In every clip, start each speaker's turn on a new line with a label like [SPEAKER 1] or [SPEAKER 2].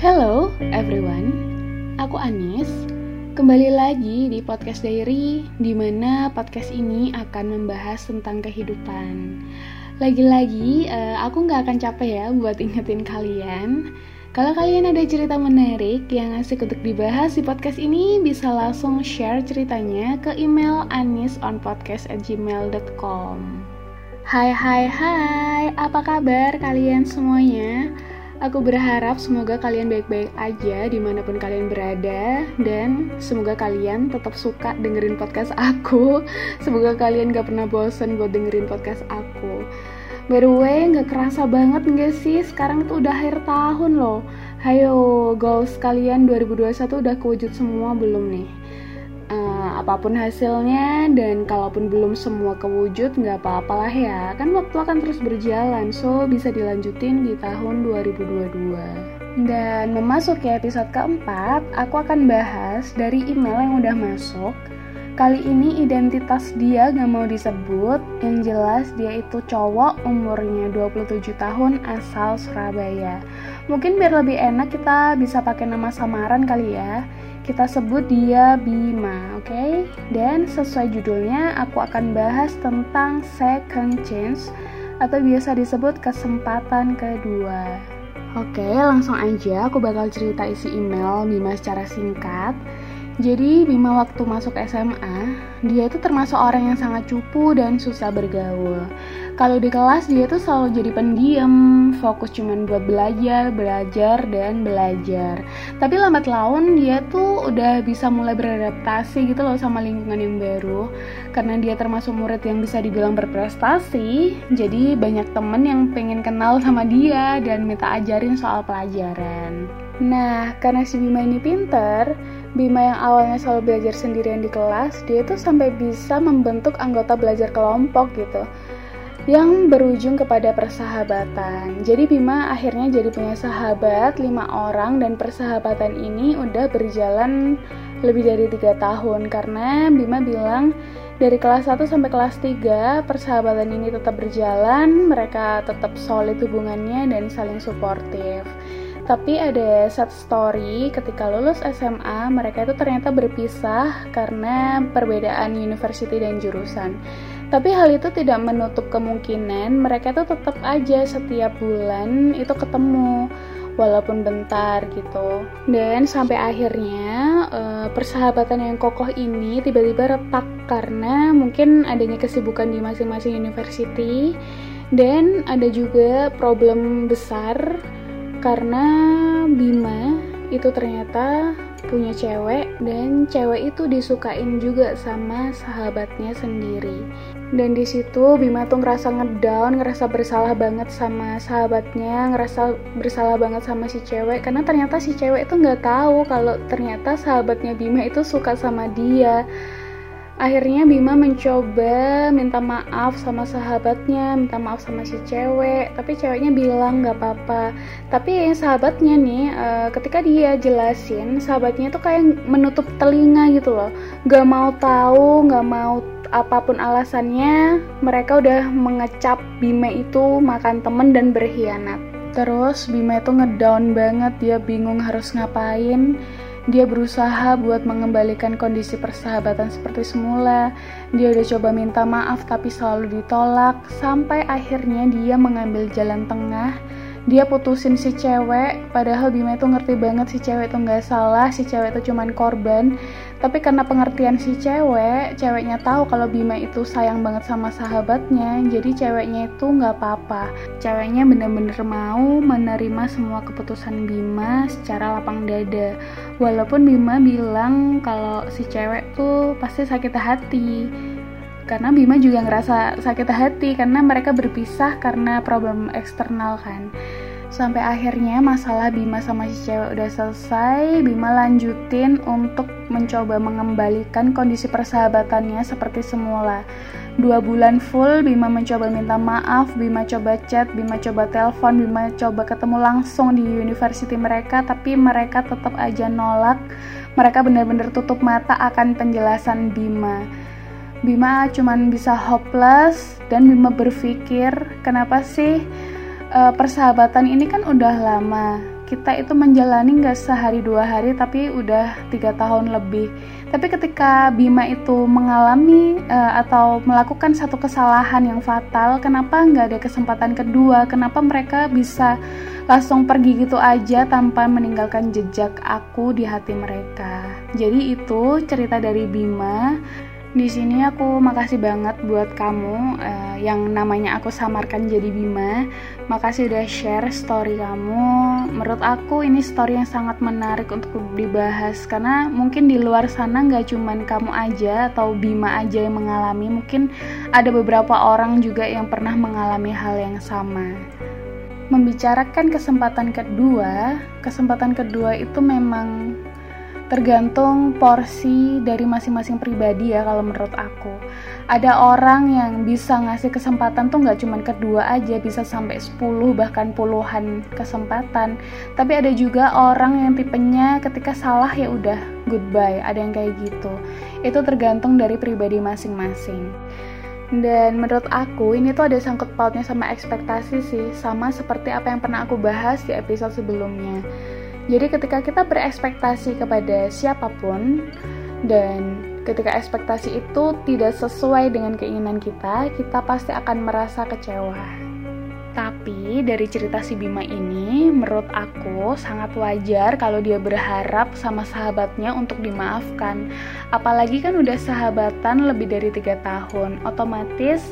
[SPEAKER 1] Hello everyone, aku Anis. Kembali lagi di podcast Diary, di mana podcast ini akan membahas tentang kehidupan. Lagi-lagi, uh, aku nggak akan capek ya buat ingetin kalian. Kalau kalian ada cerita menarik yang asik untuk dibahas di podcast ini, bisa langsung share ceritanya ke email anisonpodcast@gmail.com. Hai hai hai, apa kabar kalian semuanya? Aku berharap semoga kalian baik-baik aja di mana pun kalian berada dan semoga kalian tetap suka dengerin podcast aku. Semoga kalian gak pernah bosen buat dengerin podcast aku. By the way, gak kerasa banget gak sih? Sekarang itu udah akhir tahun loh. Hayo, goals kalian 2021 udah kewujud semua belum nih? Apa pun hasilnya dan kalaupun belum semua kewujud nggak apa-apalah ya. Kan waktu akan terus berjalan so bisa dilanjutin di tahun 2022 dan memasuki episode keempat aku akan bahas dari email yang udah masuk. Kali ini identitas dia gak mau disebut, yang jelas dia itu cowok umurnya 27 tahun asal Surabaya. Mungkin biar lebih enak kita bisa pakai nama samaran kali ya kita sebut dia Bima, oke? Okay? Dan sesuai judulnya, aku akan bahas tentang second chance atau biasa disebut kesempatan kedua. Oke, okay, langsung aja aku bakal cerita isi email Bima secara singkat. Jadi Bima waktu masuk SMA, dia itu termasuk orang yang sangat cupu dan susah bergaul. Kalau di kelas dia tuh selalu jadi pendiam, fokus cuman buat belajar, belajar, dan belajar. Tapi lambat laun dia tuh udah bisa mulai beradaptasi gitu loh sama lingkungan yang baru. Karena dia termasuk murid yang bisa dibilang berprestasi, jadi banyak temen yang pengen kenal sama dia dan minta ajarin soal pelajaran. Nah, karena si Bima ini pinter, Bima yang awalnya selalu belajar sendirian di kelas, dia tuh sampai bisa membentuk anggota belajar kelompok gitu yang berujung kepada persahabatan. Jadi Bima akhirnya jadi punya sahabat lima orang dan persahabatan ini udah berjalan lebih dari tiga tahun karena Bima bilang dari kelas 1 sampai kelas 3 persahabatan ini tetap berjalan, mereka tetap solid hubungannya dan saling suportif. Tapi ada satu story ketika lulus SMA, mereka itu ternyata berpisah karena perbedaan university dan jurusan. Tapi hal itu tidak menutup kemungkinan mereka itu tetap aja setiap bulan itu ketemu walaupun bentar gitu. Dan sampai akhirnya eh, persahabatan yang kokoh ini tiba-tiba retak karena mungkin adanya kesibukan di masing-masing university dan ada juga problem besar karena Bima itu ternyata punya cewek dan cewek itu disukain juga sama sahabatnya sendiri. Dan di situ Bima tuh ngerasa ngedown ngerasa bersalah banget sama sahabatnya ngerasa bersalah banget sama si cewek karena ternyata si cewek itu nggak tahu kalau ternyata sahabatnya Bima itu suka sama dia Akhirnya Bima mencoba minta maaf sama sahabatnya, minta maaf sama si cewek, tapi ceweknya bilang gak apa-apa. Tapi sahabatnya nih, uh, ketika dia jelasin, sahabatnya tuh kayak menutup telinga gitu loh, gak mau tahu, gak mau apa pun alasannya, mereka udah mengecap Bima itu makan temen dan berkhianat. Terus Bima itu ngedown banget, dia bingung harus ngapain dia berusaha buat mengembalikan kondisi persahabatan seperti semula. Dia udah coba minta maaf tapi selalu ditolak sampai akhirnya dia mengambil jalan tengah. Dia putusin si cewek, padahal Bima itu ngerti banget si cewek itu nggak salah, si cewek itu cuman korban. Tapi karena pengertian si cewek ceweknya tahu kalau Bima itu sayang banget sama sahabatnya jadi ceweknya itu nggak apa-apa. Ceweknya bener-bener mau menerima semua keputusan Bima secara lapang dada. Walaupun Bima bilang kalau si cewek tuh pasti sakit hati karena Bima juga ngerasa sakit hati karena mereka berpisah karena problem eksternal kan. Sampai akhirnya masalah Bima sama si cewek udah selesai Bima lanjutin untuk mencoba mengembalikan kondisi persahabatannya seperti semula. Dua bulan full Bima mencoba minta maaf Bima coba chat Bima coba telepon Bima coba ketemu langsung di university mereka tapi mereka tetap aja nolak. Mereka benar-benar tutup mata akan penjelasan Bima Bima cuman bisa hopeless dan Bima berpikir kenapa sih uh, persahabatan ini kan udah lama? Kita itu menjalani nggak sehari dua hari tapi udah tiga tahun lebih. Tapi ketika Bima itu mengalami uh, atau melakukan satu kesalahan yang fatal kenapa nggak ada kesempatan kedua? Kenapa mereka bisa langsung pergi gitu aja tanpa meninggalkan jejak aku di hati mereka? Jadi itu cerita dari Bima di sini aku makasih banget buat kamu uh, yang namanya aku samarkan jadi Bima. Makasih udah share story kamu. Menurut aku ini story yang sangat menarik untuk dibahas karena mungkin di luar sana nggak cuman kamu aja atau Bima aja yang mengalami. Mungkin ada beberapa orang juga yang pernah mengalami hal yang sama. Membicarakan kesempatan kedua, kesempatan kedua itu memang tergantung porsi dari masing-masing pribadi ya kalau menurut aku. Ada orang yang bisa ngasih kesempatan tuh nggak cuma kedua aja bisa sampai 10 bahkan puluhan kesempatan. Tapi ada juga orang yang tipenya ketika salah ya udah goodbye ada yang kayak gitu. Itu tergantung dari pribadi masing-masing. Dan menurut aku ini tuh ada sangkut pautnya sama ekspektasi sih sama seperti apa yang pernah aku bahas di episode sebelumnya jadi ketika kita berekspektasi kepada siapa pun dan ketika ekspektasi itu tidak sesuai dengan keinginan kita, kita pasti akan merasa kecewa. Tapi dari cerita si Bima ini, menurut aku sangat wajar kalau dia berharap sama sahabatnya untuk dimaafkan. Apalagi kan udah sahabatan lebih dari tiga tahun, otomatis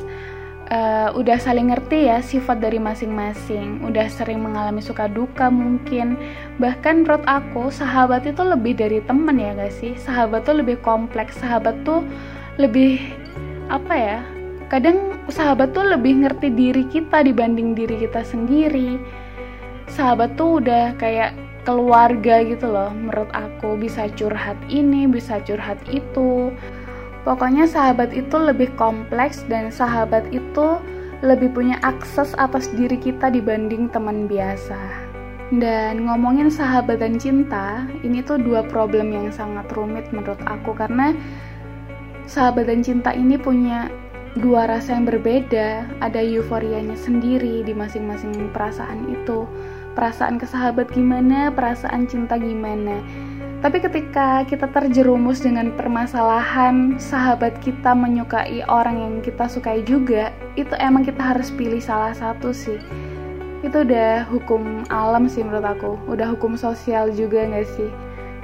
[SPEAKER 1] uh, udah saling ngerti ya sifat dari masing-masing, udah sering mengalami suka duka mungkin. Bahkan menurut aku sahabat itu lebih dari temen ya gak sih? Sahabat tuh lebih kompleks, sahabat tuh lebih apa ya? Kadang sahabat tuh lebih ngerti diri kita dibanding diri kita sendiri. Sahabat tuh udah kayak keluarga gitu loh menurut aku bisa curhat ini, bisa curhat itu Pokoknya sahabat itu lebih kompleks dan sahabat itu lebih punya akses atas diri kita dibanding teman biasa. Dan ngomongin sahabat dan cinta, ini tuh dua problem yang sangat rumit menurut aku karena sahabat dan cinta ini punya dua rasa yang berbeda. Ada euforianya sendiri di masing-masing perasaan itu. Perasaan ke sahabat gimana, perasaan cinta gimana tapi ketika kita terjerumus dengan permasalahan sahabat kita menyukai orang yang kita sukai juga, itu emang kita harus pilih salah satu sih. Itu udah hukum alam sih menurut aku, udah hukum sosial juga gak sih?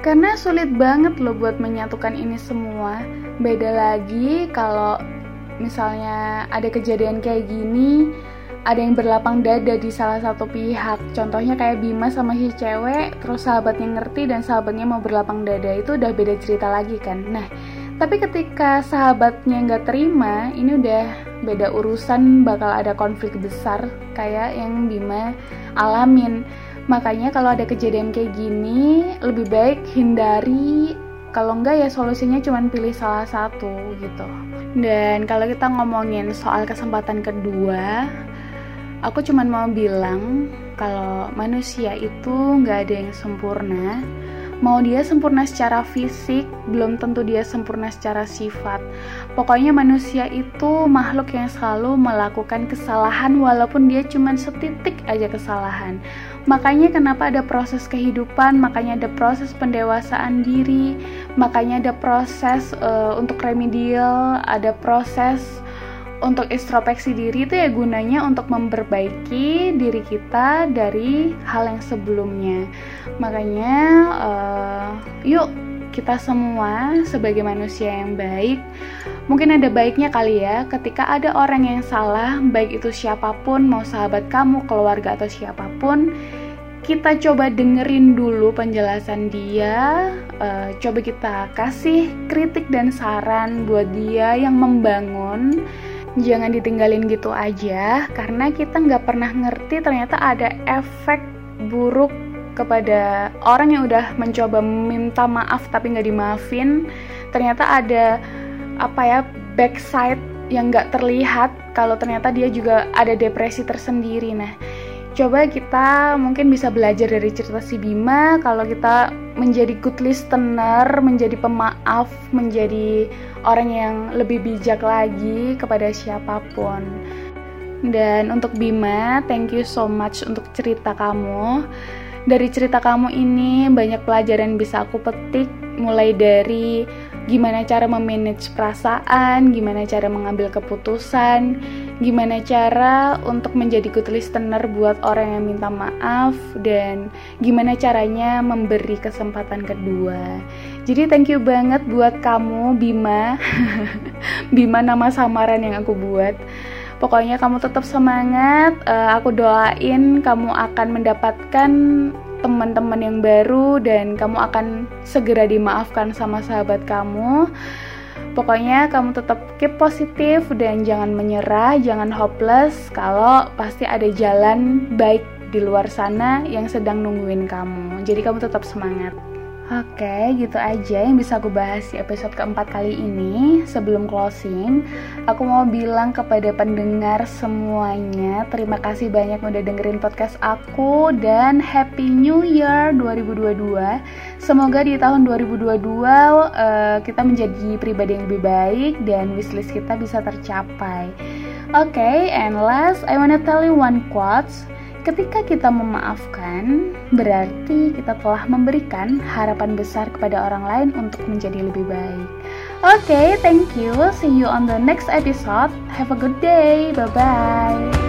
[SPEAKER 1] Karena sulit banget loh buat menyatukan ini semua. Beda lagi kalau misalnya ada kejadian kayak gini, ada yang berlapang dada di salah satu pihak. Contohnya kayak Bima sama si cewek, terus sahabatnya ngerti dan sahabatnya mau berlapang dada itu udah beda cerita lagi kan. Nah, tapi ketika sahabatnya nggak terima, ini udah beda urusan, bakal ada konflik besar kayak yang Bima alamin. Makanya kalau ada kejadian kayak gini, lebih baik hindari kalau enggak ya solusinya cuma pilih salah satu gitu. Dan kalau kita ngomongin soal kesempatan kedua, aku cuma mau bilang kalau manusia itu nggak ada yang sempurna. Mau dia sempurna secara fisik, belum tentu dia sempurna secara sifat. Pokoknya manusia itu makhluk yang selalu melakukan kesalahan walaupun dia cuma setitik aja kesalahan. Makanya kenapa ada proses kehidupan, makanya ada proses pendewasaan diri, makanya ada proses uh, untuk remedial, ada proses untuk introspeksi diri itu ya gunanya untuk memperbaiki diri kita dari hal yang sebelumnya. Makanya, uh, yuk kita semua sebagai manusia yang baik, mungkin ada baiknya kali ya ketika ada orang yang salah, baik itu siapa pun, mau sahabat kamu, keluarga atau siapa pun, kita coba dengerin dulu penjelasan dia, uh, coba kita kasih kritik dan saran buat dia yang membangun jangan ditinggalin gitu aja karena kita nggak pernah ngerti ternyata ada efek buruk kepada orang yang udah mencoba minta maaf tapi nggak dimaafin. Ternyata ada apa ya backside yang nggak terlihat kalau ternyata dia juga ada depresi tersendiri. Nah coba kita mungkin bisa belajar dari cerita si Bima kalau kita menjadi good listener, menjadi pemaaf, menjadi orang yang lebih bijak lagi kepada siapa pun. Dan untuk Bima, thank you so much untuk cerita kamu. dari cerita kamu ini banyak pelajaran bisa aku petik mulai dari gimana cara memanage perasaan, gimana cara mengambil keputusan, gimana cara untuk menjadi good listener buat orang yang minta maaf dan gimana caranya memberi kesempatan kedua. Jadi thank you banget buat kamu Bima. Bima nama samaran yang aku buat. Pokoknya kamu tetap semangat. Uh, aku doain kamu akan mendapatkan teman-teman yang baru dan kamu akan segera dimaafkan sama sahabat kamu. Pokoknya kamu tetap keep positif dan jangan menyerah, jangan hopeless kalau pasti ada jalan baik di luar sana yang sedang nungguin kamu. Jadi kamu tetap semangat. Oke, gitu aja yang bisa aku bahas di episode keempat kali ini. Sebelum closing, aku mau bilang kepada pendengar semuanya, terima kasih banyak udah dengerin podcast aku dan Happy New Year 2022. Semoga di tahun 2022 uh, kita menjadi pribadi yang lebih baik dan wishlist kita bisa tercapai. Oke, okay, and last I wanna tell you one quote. Ketika kita memaafkan, berarti kita telah memberikan harapan besar kepada orang lain untuk menjadi lebih baik. Oke, okay, thank you. See you on the next episode. Have a good day. Bye bye.